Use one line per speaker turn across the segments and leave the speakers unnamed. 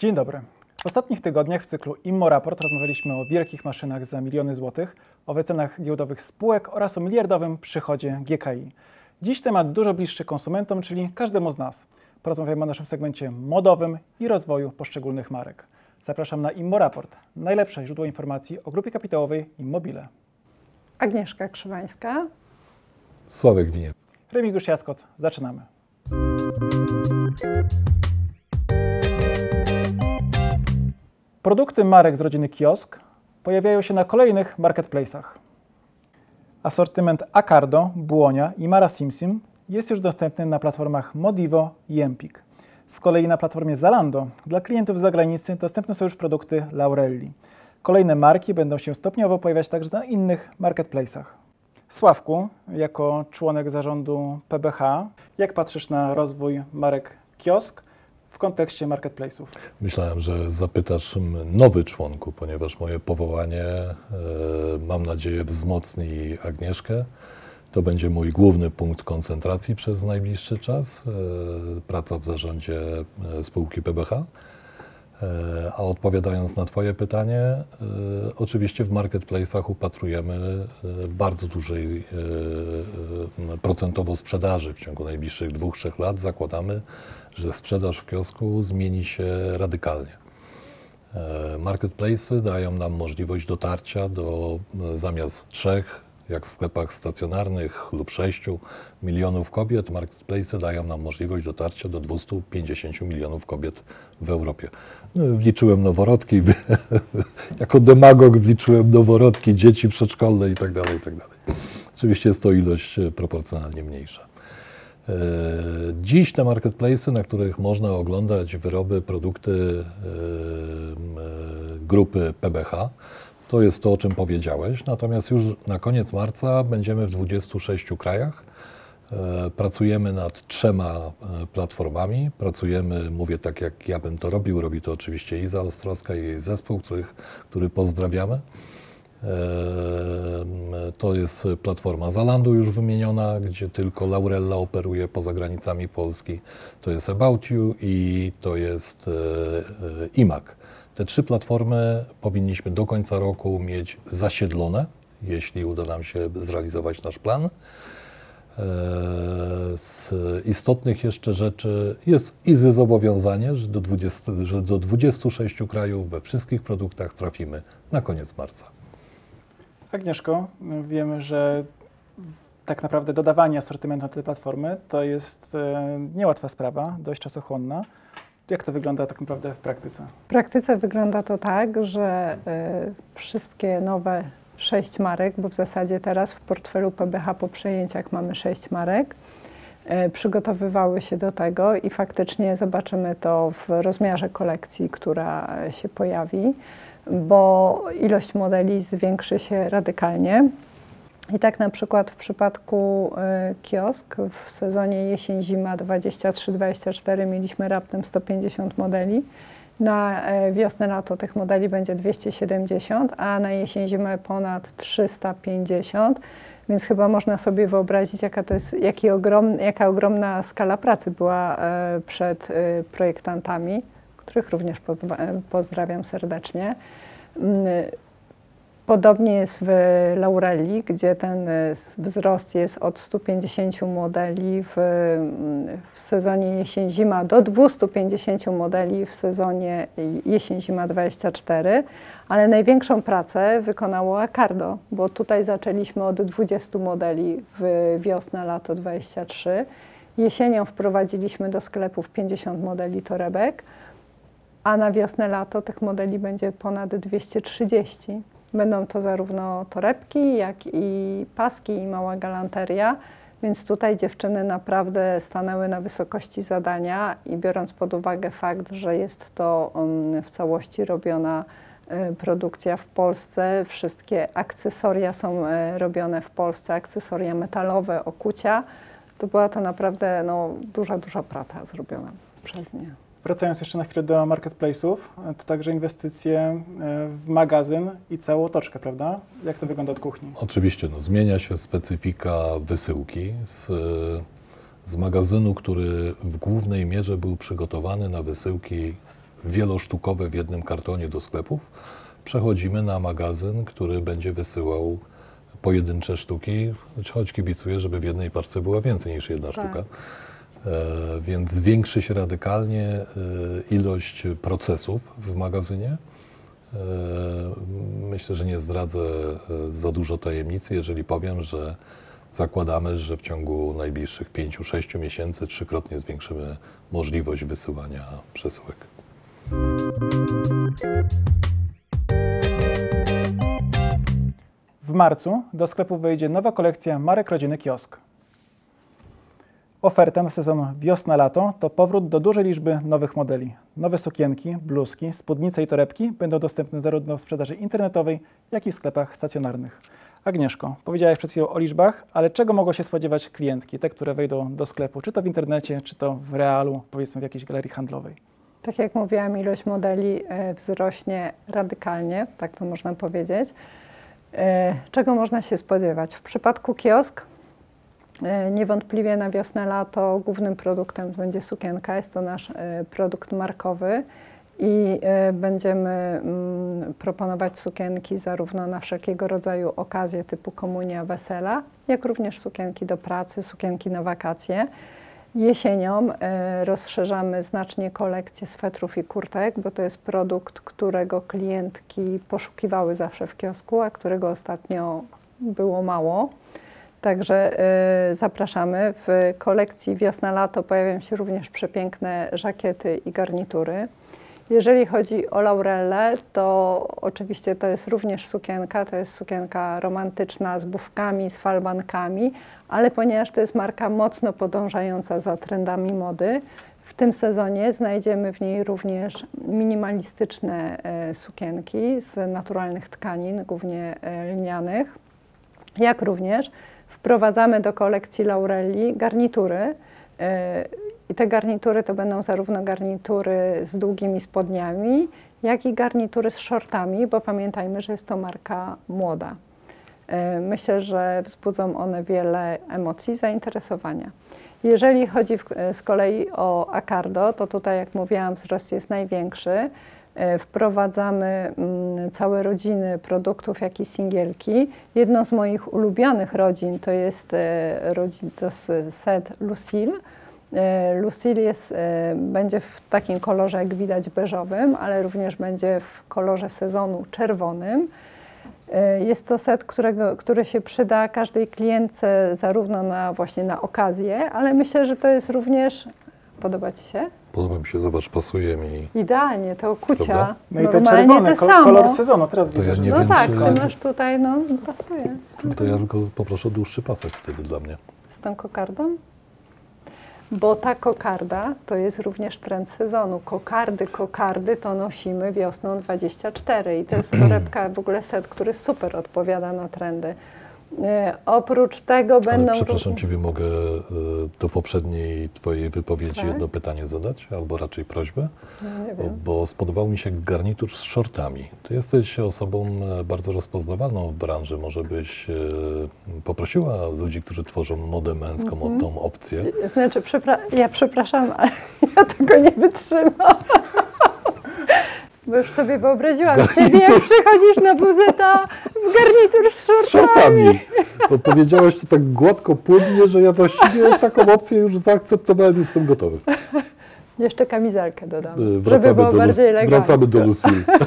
Dzień dobry. W ostatnich tygodniach w cyklu Immo Raport rozmawialiśmy o wielkich maszynach za miliony złotych, o wycenach giełdowych spółek oraz o miliardowym przychodzie GKI. Dziś temat dużo bliższy konsumentom, czyli każdemu z nas. Porozmawiamy o naszym segmencie modowym i rozwoju poszczególnych marek. Zapraszam na Immo Raport, najlepsze źródło informacji o grupie kapitałowej Immobile.
Agnieszka Krzywańska.
Sławek Winiec.
Remigiusz Jaskot, zaczynamy. Produkty marek z rodziny Kiosk pojawiają się na kolejnych marketplace'ach. Asortyment Acardo, Błonia i Mara Simsim jest już dostępny na platformach Modivo i Empik. Z kolei na platformie Zalando dla klientów z zagranicy dostępne są już produkty Laurelli. Kolejne marki będą się stopniowo pojawiać także na innych marketplace'ach. Sławku, jako członek zarządu PBH, jak patrzysz na rozwój marek Kiosk w kontekście marketplace'ów?
Myślałem, że zapytasz nowy członku, ponieważ moje powołanie, e, mam nadzieję, wzmocni Agnieszkę. To będzie mój główny punkt koncentracji przez najbliższy czas. e, Praca w zarządzie e, spółki PBH. A odpowiadając na Twoje pytanie, oczywiście w marketplace'ach upatrujemy bardzo dużej procentowo sprzedaży w ciągu najbliższych dwóch, trzech lat. Zakładamy, że sprzedaż w kiosku zmieni się radykalnie. E, Marketplace'y dają nam możliwość dotarcia do e, zamiast trzech, jak w sklepach stacjonarnych lub sześciu milionów kobiet, marketplace'y dają nam możliwość dotarcia do 250 milionów kobiet w Europie. No, Wliczyłem noworodki, jako demagog wliczyłem noworodki, dzieci przedszkolne itd. itd. Oczywiście jest to ilość e, proporcjonalnie mniejsza. E, Dziś te marketplace'y, na których można oglądać wyroby, produkty e, e, grupy PBH, to jest to, o czym powiedziałeś. Natomiast już na koniec marca będziemy w 26 krajach. Pracujemy nad trzema platformami. Pracujemy, mówię tak jak ja bym to robił, robi to oczywiście Iza Ostrowska i jej zespół, których, który pozdrawiamy. To jest platforma Zalandu już wymieniona, gdzie tylko Laurella operuje poza granicami Polski. To jest About You i to jest e, e, IMAG. Te trzy platformy powinniśmy do końca roku mieć zasiedlone, jeśli uda nam się zrealizować nasz plan. E, Z istotnych jeszcze rzeczy jest IZY zobowiązanie, że do, 20, że do 26 krajów we wszystkich produktach trafimy na koniec marca.
Agnieszko, wiemy, że tak naprawdę dodawanie asortymentu na te platformy to jest e, niełatwa sprawa, dość czasochłonna. Jak to wygląda tak naprawdę w praktyce?
W praktyce wygląda to tak, że y, wszystkie nowe sześć marek, bo w zasadzie teraz w portfelu PBH po przejęciach mamy sześć marek, przygotowywały się do tego i faktycznie zobaczymy to w rozmiarze kolekcji, która się pojawi, bo ilość modeli zwiększy się radykalnie. I tak na przykład w przypadku y, kiosk w sezonie jesień-zima 23-24 mieliśmy raptem 150 modeli. Na e, wiosnę-lato tych modeli będzie 270, a na jesień-zimę ponad 350. Więc chyba można sobie wyobrazić, jaka to jest, jaki ogrom, jaka ogromna skala pracy była e, przed e, projektantami, których również pozdra- pozdrawiam serdecznie. Podobnie jest w Laurelli, gdzie ten s- wzrost jest od 150 modeli w, w sezonie jesień-zima do 250 modeli w sezonie jesień-zima 24, ale największą pracę wykonało Acardo, bo tutaj zaczęliśmy od 20 modeli w wiosna-lato 23. Jesienią wprowadziliśmy do sklepów 50 modeli torebek, a na wiosnę-lato tych modeli będzie ponad 230. Będą to zarówno torebki, jak i paski i mała galanteria, więc tutaj dziewczyny naprawdę stanęły na wysokości zadania i biorąc pod uwagę fakt, że jest to um, w całości robiona e, produkcja w Polsce, wszystkie akcesoria są e, robione w Polsce, akcesoria metalowe, okucia, to była to naprawdę no, duża, duża praca zrobiona przez nie.
Wracając jeszcze na chwilę do marketplace'ów, to także inwestycje e, w magazyn i całą otoczkę, prawda? Jak to wygląda od kuchni?
Oczywiście no, zmienia się specyfika wysyłki z, z magazynu, który w głównej mierze był przygotowany na wysyłki wielosztukowe w jednym kartonie do sklepów, przechodzimy na magazyn, który będzie wysyłał pojedyncze sztuki, choć kibicuję, żeby w jednej parce była więcej niż jedna
Tak.
sztuka. E, więc zwiększy się radykalnie e, ilość procesów w magazynie. E, Myślę, że nie zdradzę za dużo tajemnicy, jeżeli powiem, że zakładamy, że w ciągu najbliższych 5-6 miesięcy trzykrotnie zwiększymy możliwość wysyłania przesyłek.
W marcu do sklepu wejdzie nowa kolekcja marek rodziny Kiosk. Oferta na sezon wiosna-lato to powrót do dużej liczby nowych modeli. Nowe sukienki, bluzki, spódnice i torebki będą dostępne zarówno w sprzedaży internetowej, jak i w sklepach stacjonarnych. Agnieszko, powiedziałaś przed chwilą o liczbach, ale czego mogą się spodziewać klientki, te, które wejdą do sklepu, czy to w internecie, czy to w realu, powiedzmy w jakiejś galerii handlowej?
Tak jak mówiłam, ilość modeli e, wzrośnie radykalnie, tak to można powiedzieć. E, Czego można się spodziewać? W przypadku kiosk niewątpliwie na wiosnę, lato głównym produktem będzie sukienka. Jest to nasz e, produkt markowy i e, będziemy mm, proponować sukienki zarówno na wszelkiego rodzaju okazje typu komunia, wesela, jak również sukienki do pracy, sukienki na wakacje. Jesienią e, rozszerzamy znacznie kolekcję swetrów i kurtek, bo to jest produkt, którego klientki poszukiwały zawsze w kiosku, a którego ostatnio było mało. Także e, zapraszamy. W kolekcji wiosna-lato pojawią się również przepiękne żakiety i garnitury. Jeżeli chodzi o Laurelle, to oczywiście to jest również sukienka, to jest sukienka romantyczna z bufkami, z falbankami, ale ponieważ to jest marka mocno podążająca za trendami mody, w tym sezonie znajdziemy w niej również minimalistyczne e, sukienki z naturalnych tkanin, głównie e, lnianych, jak również wprowadzamy do kolekcji Laurelli garnitury. e, I te garnitury to będą zarówno garnitury z długimi spodniami, jak i garnitury z shortami, bo pamiętajmy, że jest to marka młoda. E, Myślę, że wzbudzą one wiele emocji, zainteresowania. Jeżeli chodzi w, e, z kolei o Acardo, to tutaj, jak mówiłam, wzrost jest największy. Wprowadzamy mm, całe rodziny produktów, jak i singielki. Jedną z moich ulubionych rodzin to jest e, rodzin, to jest set Lucille. Lucille jest, będzie w takim kolorze, jak widać, beżowym, ale również będzie w kolorze sezonu czerwonym. Jest to set, którego, który się przyda każdej klientce zarówno na właśnie na okazję, ale myślę, że to jest również, podoba Ci się?
Podoba mi się, zobacz, pasuje mi.
Idealnie, to kucia.
Prawda?
No i te
Normalnie
czerwone,
te
ko-
samo.
kolor sezonu, teraz
To
widzę,
ja
że
No
wiem,
tak,
czy-
ty masz tutaj, no pasuje.
To ja tylko poproszę o dłuższy pasek wtedy dla mnie.
Z tą kokardą? Bo ta kokarda to jest również trend sezonu. Kokardy, kokardy to nosimy wiosną 24 i to jest torebka, w ogóle set, który super odpowiada na trendy. E, oprócz tego
Ale
będą...
przepraszam Ciebie, mogę e, do poprzedniej Twojej wypowiedzi
Tak.
jedno pytanie zadać, albo raczej prośbę?
No,
Bo, spodobał mi się garnitur z shortami. Ty jesteś osobą e, bardzo rozpoznawalną w branży. Może byś poprosiła ludzi, którzy tworzą modę męską
Mhm.
o tą opcję.
Znaczy, przepra- ja przepraszam, ale ja tego nie wytrzymam. Bo już sobie wyobraziłam ciebie, jak przychodzisz na w garnitur z
Z
szortami.
shortami! Bo powiedziałaś to tak gładko, płynnie, że ja właściwie taką opcję już zaakceptowałem i jestem gotowy.
Jeszcze kamizelkę dodam, żeby
Wracamy
było
do,
bardziej elegancko.
wracamy do Lucille.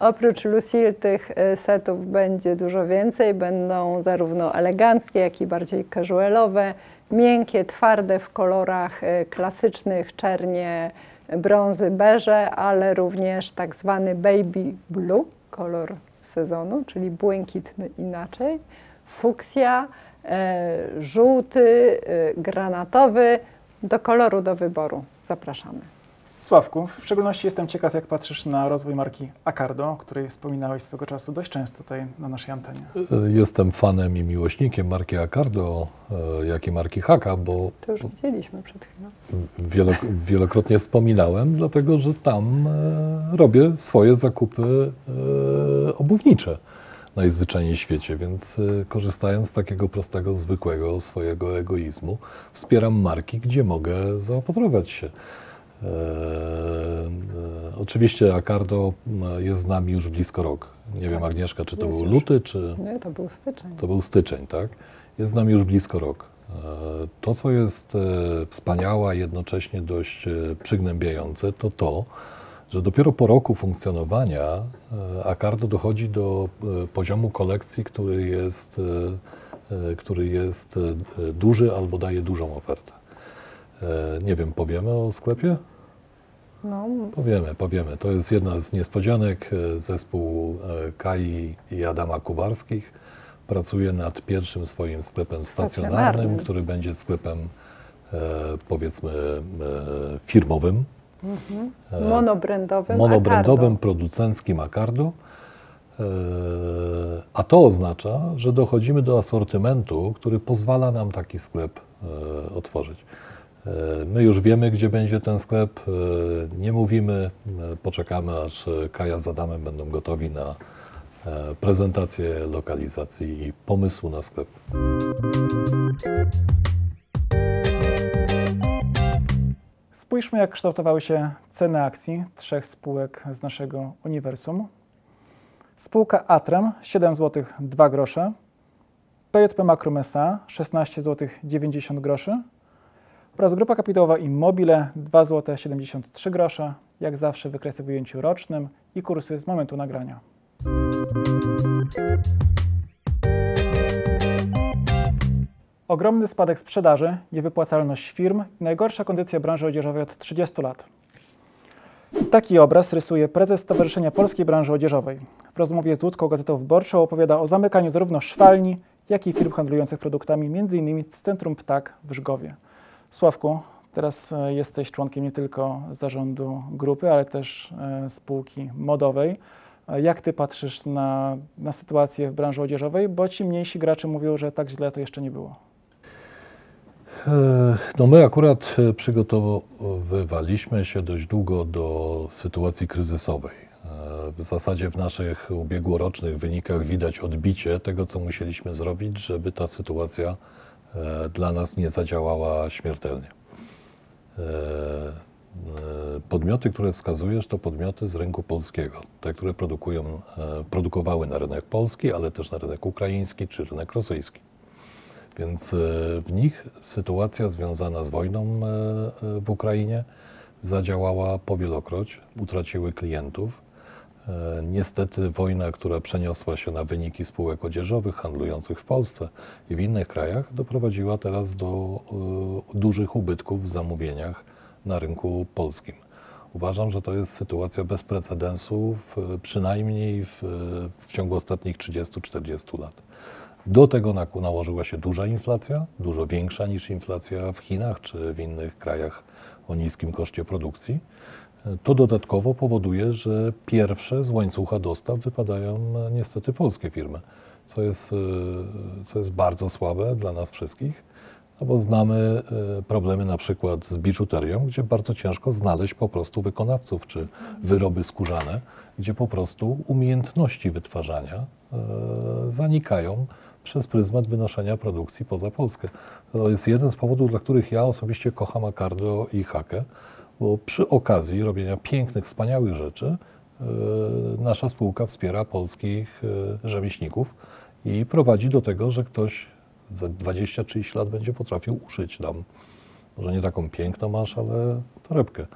Oprócz Lucille tych e, setów będzie dużo więcej. Będą zarówno eleganckie, jak i bardziej casualowe, miękkie, twarde w kolorach e, klasycznych, czernie, brązy, beże, ale również tak zwany baby blue, kolor sezonu, czyli błękitny inaczej, fuksja, e, żółty, e, granatowy, do koloru do wyboru. Zapraszamy.
Sławku, w szczególności jestem ciekaw, jak patrzysz na rozwój marki Acardo, o której wspominałeś swego czasu dość często tutaj na naszej antenie.
E, Jestem fanem i miłośnikiem marki Acardo, e, jak i marki Haka, bo
To już widzieliśmy przed chwilą.
wielok- wielokrotnie wspominałem, dlatego że tam e, robię swoje zakupy obuwnicze najzwyczajniej w świecie, więc korzystając z takiego prostego, zwykłego swojego egoizmu, wspieram marki, gdzie mogę zaopatrować się. E, oczywiście Acardo jest z nami już blisko rok. Nie tak. wiem, Agnieszka, czy to jest był już. luty, czy.
Nie, to był styczeń.
To był styczeń, tak? Jest z nami już blisko rok. To, co jest wspaniałe, a jednocześnie dość przygnębiające, to to, że dopiero po roku funkcjonowania Acardo dochodzi do poziomu kolekcji, który jest E, który jest e, duży albo daje dużą ofertę. E, nie wiem, powiemy o sklepie? No. Powiemy, powiemy. To jest jedna z niespodzianek. Zespół Kai i Adama Kubarskich pracuje nad pierwszym swoim sklepem stacjonarnym, który będzie sklepem powiedzmy firmowym.
Mhm. Monobrandowym.
Monobrandowym, producenckim Acardo. E, a to oznacza, że dochodzimy do asortymentu, który pozwala nam taki sklep e, otworzyć. E, my już wiemy, gdzie będzie ten sklep. Nie mówimy, poczekamy, aż Kaja z Adamem będą gotowi na prezentację lokalizacji i pomysłu na sklep.
Spójrzmy, jak kształtowały się ceny akcji trzech spółek z naszego uniwersum. Spółka Atrem 7 zł 2 grosze, PJP Makrum SA 16 zł 90 groszy oraz grupa kapitałowa Immobile 2 zł 73 grosze, jak zawsze wykresy w ujęciu rocznym i kursy z momentu nagrania. Ogromny spadek sprzedaży, niewypłacalność firm i najgorsza kondycja branży odzieżowej od 30 lat. Taki obraz rysuje prezes Stowarzyszenia Polskiej Branży Odzieżowej. W rozmowie z Łódzką Gazetą Wyborczą opowiada o zamykaniu zarówno szwalni, jak i firm handlujących produktami, m.in. z Centrum Ptak w Żgowie. Sławku, teraz e, jesteś członkiem nie tylko zarządu grupy, ale też e, spółki modowej. E, jak ty patrzysz na, na sytuację w branży odzieżowej? Bo ci mniejsi gracze mówią, że tak źle to jeszcze nie było.
No my akurat przygotowywaliśmy się dość długo do sytuacji kryzysowej. W zasadzie w naszych ubiegłorocznych wynikach widać odbicie tego, co musieliśmy zrobić, żeby ta sytuacja dla nas nie zadziałała śmiertelnie. Podmioty, które wskazujesz, to podmioty z rynku polskiego, te, które produkują, produkowały na rynek polski, ale też na rynek ukraiński czy rynek rosyjski. Więc e, w nich sytuacja związana z wojną e, e, w Ukrainie zadziałała powielokroć, utraciły klientów. Niestety wojna, która przeniosła się na wyniki spółek odzieżowych handlujących w Polsce i w innych krajach, doprowadziła teraz do dużych ubytków w zamówieniach na rynku polskim. Uważam, że to jest sytuacja bez precedensu, przynajmniej w, w ciągu ostatnich 30-40 lat. Do tego nałożyła się duża inflacja, dużo większa niż inflacja w Chinach czy w innych krajach o niskim koszcie produkcji. To dodatkowo powoduje, że pierwsze z łańcucha dostaw wypadają e, niestety polskie firmy, co jest, e, co jest bardzo słabe dla nas wszystkich, no bo znamy e, problemy na przykład z biżuterią, gdzie bardzo ciężko znaleźć po prostu wykonawców, czy wyroby skórzane, gdzie po prostu umiejętności wytwarzania zanikają przez pryzmat wynoszenia produkcji poza Polskę. To jest jeden z powodów, dla których ja osobiście kocham Acardo i Hakę, bo przy okazji robienia pięknych, wspaniałych rzeczy yy, nasza spółka wspiera polskich yy, rzemieślników i prowadzi do tego, że ktoś za 20-30 lat będzie potrafił uszyć nam, może nie taką piękną masz, ale torebkę.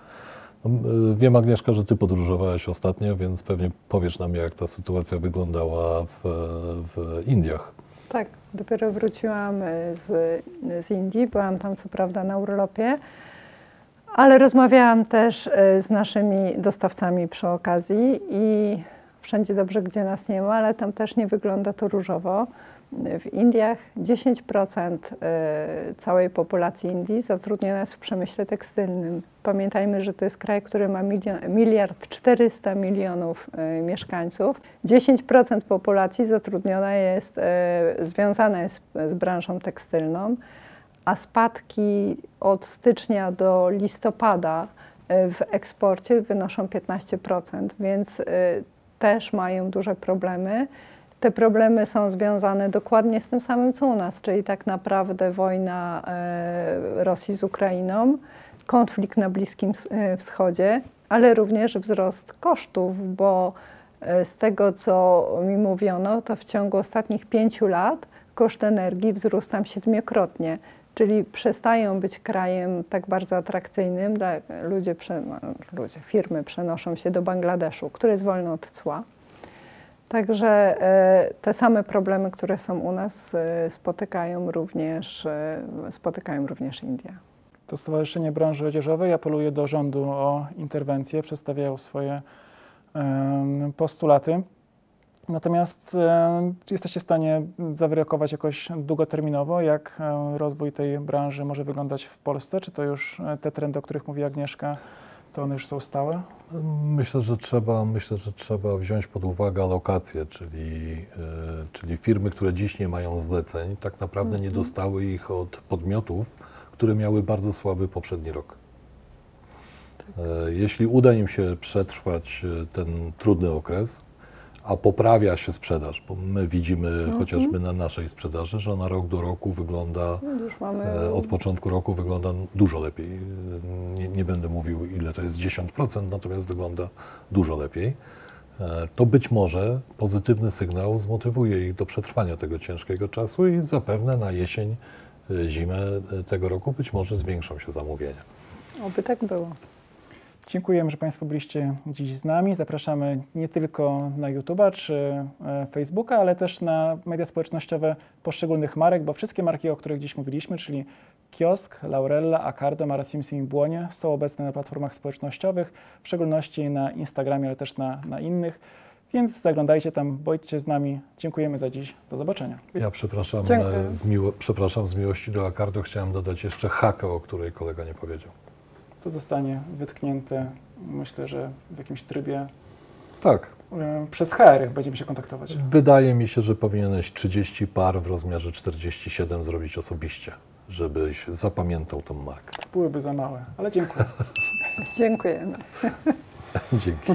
No, yy, wiem, Agnieszka, że Ty podróżowałaś ostatnio, więc pewnie powiesz nam, jak ta sytuacja wyglądała w, w Indiach.
Tak, dopiero wróciłam e, z, z Indii, byłam tam co prawda na urlopie, ale rozmawiałam też e, z naszymi dostawcami przy okazji i wszędzie dobrze, gdzie nas nie ma, ale tam też nie wygląda to różowo. W Indiach 10% e, całej populacji Indii zatrudniona jest w przemyśle tekstylnym. Pamiętajmy, że to jest kraj, który ma miliard 400 milionów e, mieszkańców. 10% populacji zatrudniona jest, związana jest z branżą tekstylną, a spadki od stycznia do listopada w eksporcie wynoszą 15%, więc też mają duże problemy te problemy są związane dokładnie z tym samym, co u nas, czyli tak naprawdę wojna e, Rosji z Ukrainą, konflikt na Bliskim e, Wschodzie, ale również wzrost kosztów, bo e, z tego, co mi mówiono, to w ciągu ostatnich pięciu lat koszt energii wzrósł tam siedmiokrotnie. Czyli przestają być krajem tak bardzo atrakcyjnym, dla ludzie, ludzie, firmy przenoszą się do Bangladeszu, który jest wolny od cła. Także e, te same problemy, które są u nas, e, spotykają również, e, spotykają również Indie.
To Stowarzyszenie Branży Odzieżowej apeluje do rządu o interwencję, przedstawiają swoje postulaty. Natomiast em, czy jesteście w stanie zawyrokować jakoś długoterminowo, jak e, rozwój tej branży może wyglądać w Polsce? Czy to już e, te trendy, o których mówi Agnieszka, to one już są stałe?
Myślę, że trzeba, myślę, że trzeba wziąć pod uwagę alokacje, czyli, e, czyli firmy, które dziś nie mają zleceń, tak naprawdę nie dostały ich od podmiotów, które miały bardzo słaby poprzedni rok. E, Jeśli uda im się przetrwać e, ten trudny okres, a poprawia się sprzedaż, bo my widzimy chociażby na naszej sprzedaży, że ona rok do roku wygląda
Już mamy
E, Od początku roku wygląda dużo lepiej. E, Nie, nie będę mówił, ile to jest 10%, natomiast wygląda dużo lepiej. E, To być może pozytywny sygnał zmotywuje ich do przetrwania tego ciężkiego czasu i zapewne na jesień, zimę tego roku być może zwiększą się zamówienia.
Oby tak było.
Dziękujemy, że Państwo byliście dziś z nami. Zapraszamy nie tylko na YouTube'a czy e, Facebooka, ale też na media społecznościowe poszczególnych marek, bo wszystkie marki, o których dziś mówiliśmy, czyli Kiosk, Laurella, Acardo, Mara Simpson i Błonie są obecne na platformach społecznościowych, w szczególności na Instagramie, ale też na, na innych. Więc zaglądajcie tam, bądźcie z nami. Dziękujemy za dziś. Do zobaczenia.
Ja przepraszam,
Dziękuję.
e, z miło, przepraszam z miłości do Acardo chciałem dodać jeszcze hakę, o której kolega nie powiedział.
To zostanie wytknięte, myślę, że w jakimś trybie
Tak,
e, przez HR będziemy się kontaktować.
Wydaje mi się, że powinieneś 30 par w rozmiarze 47 zrobić osobiście, żebyś zapamiętał tą markę.
Byłyby za małe, ale dziękuję.
Dziękujemy.
Dzięki.